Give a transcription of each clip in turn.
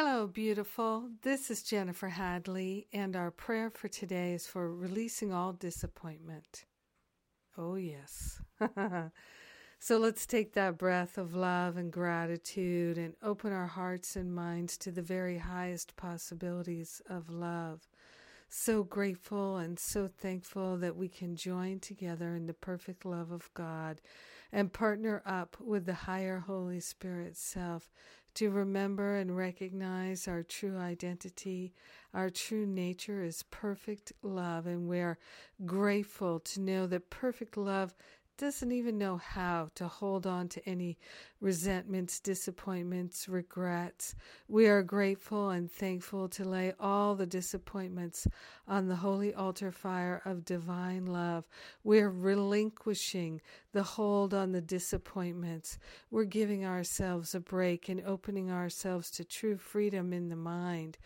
Hello, beautiful. This is Jennifer Hadley, and our prayer for today is for releasing all disappointment. Oh, yes. so let's take that breath of love and gratitude and open our hearts and minds to the very highest possibilities of love. So grateful and so thankful that we can join together in the perfect love of God and partner up with the higher Holy Spirit self to remember and recognize our true identity. Our true nature is perfect love, and we're grateful to know that perfect love doesn't even know how to hold on to any resentments, disappointments, regrets. We are grateful and thankful to lay all the disappointments on the holy altar fire of divine love. We're relinquishing the hold on the disappointments. We're giving ourselves a break and opening ourselves to true freedom in the mind.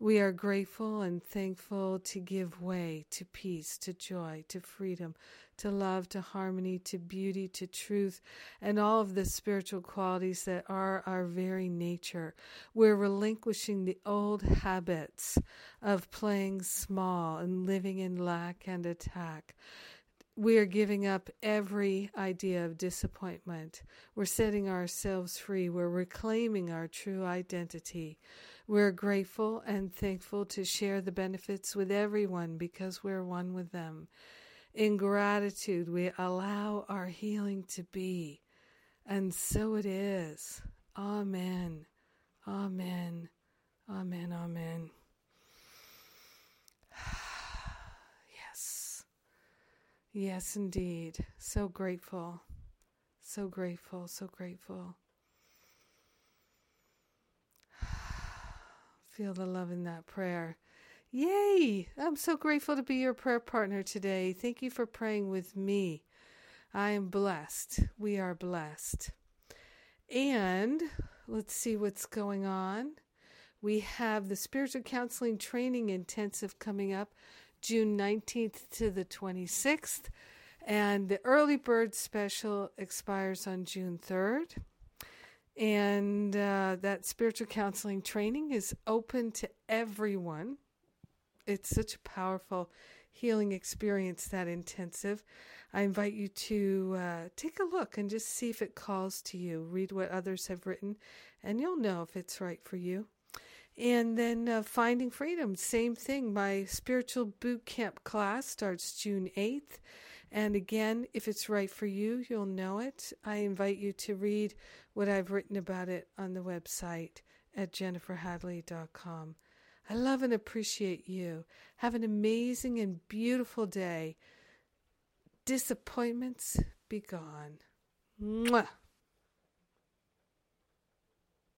We are grateful and thankful to give way to peace, to joy, to freedom, to love, to harmony, to beauty, to truth, and all of the spiritual qualities that are our very nature. We're relinquishing the old habits of playing small and living in lack and attack. We are giving up every idea of disappointment. We're setting ourselves free. We're reclaiming our true identity. We're grateful and thankful to share the benefits with everyone because we're one with them. In gratitude, we allow our healing to be. And so it is. Amen. Amen. Amen. Amen. yes. Yes, indeed. So grateful. So grateful. So grateful. Feel the love in that prayer. Yay! I'm so grateful to be your prayer partner today. Thank you for praying with me. I am blessed. We are blessed. And let's see what's going on. We have the spiritual counseling training intensive coming up June 19th to the 26th. And the early bird special expires on June 3rd. And uh, that spiritual counseling training is open to everyone it's such a powerful healing experience, that intensive. I invite you to uh, take a look and just see if it calls to you. Read what others have written, and you'll know if it's right for you. And then uh, Finding Freedom, same thing. My spiritual boot camp class starts June 8th. And again, if it's right for you, you'll know it. I invite you to read what I've written about it on the website at jenniferhadley.com. I love and appreciate you. Have an amazing and beautiful day. Disappointments be gone. Mwah.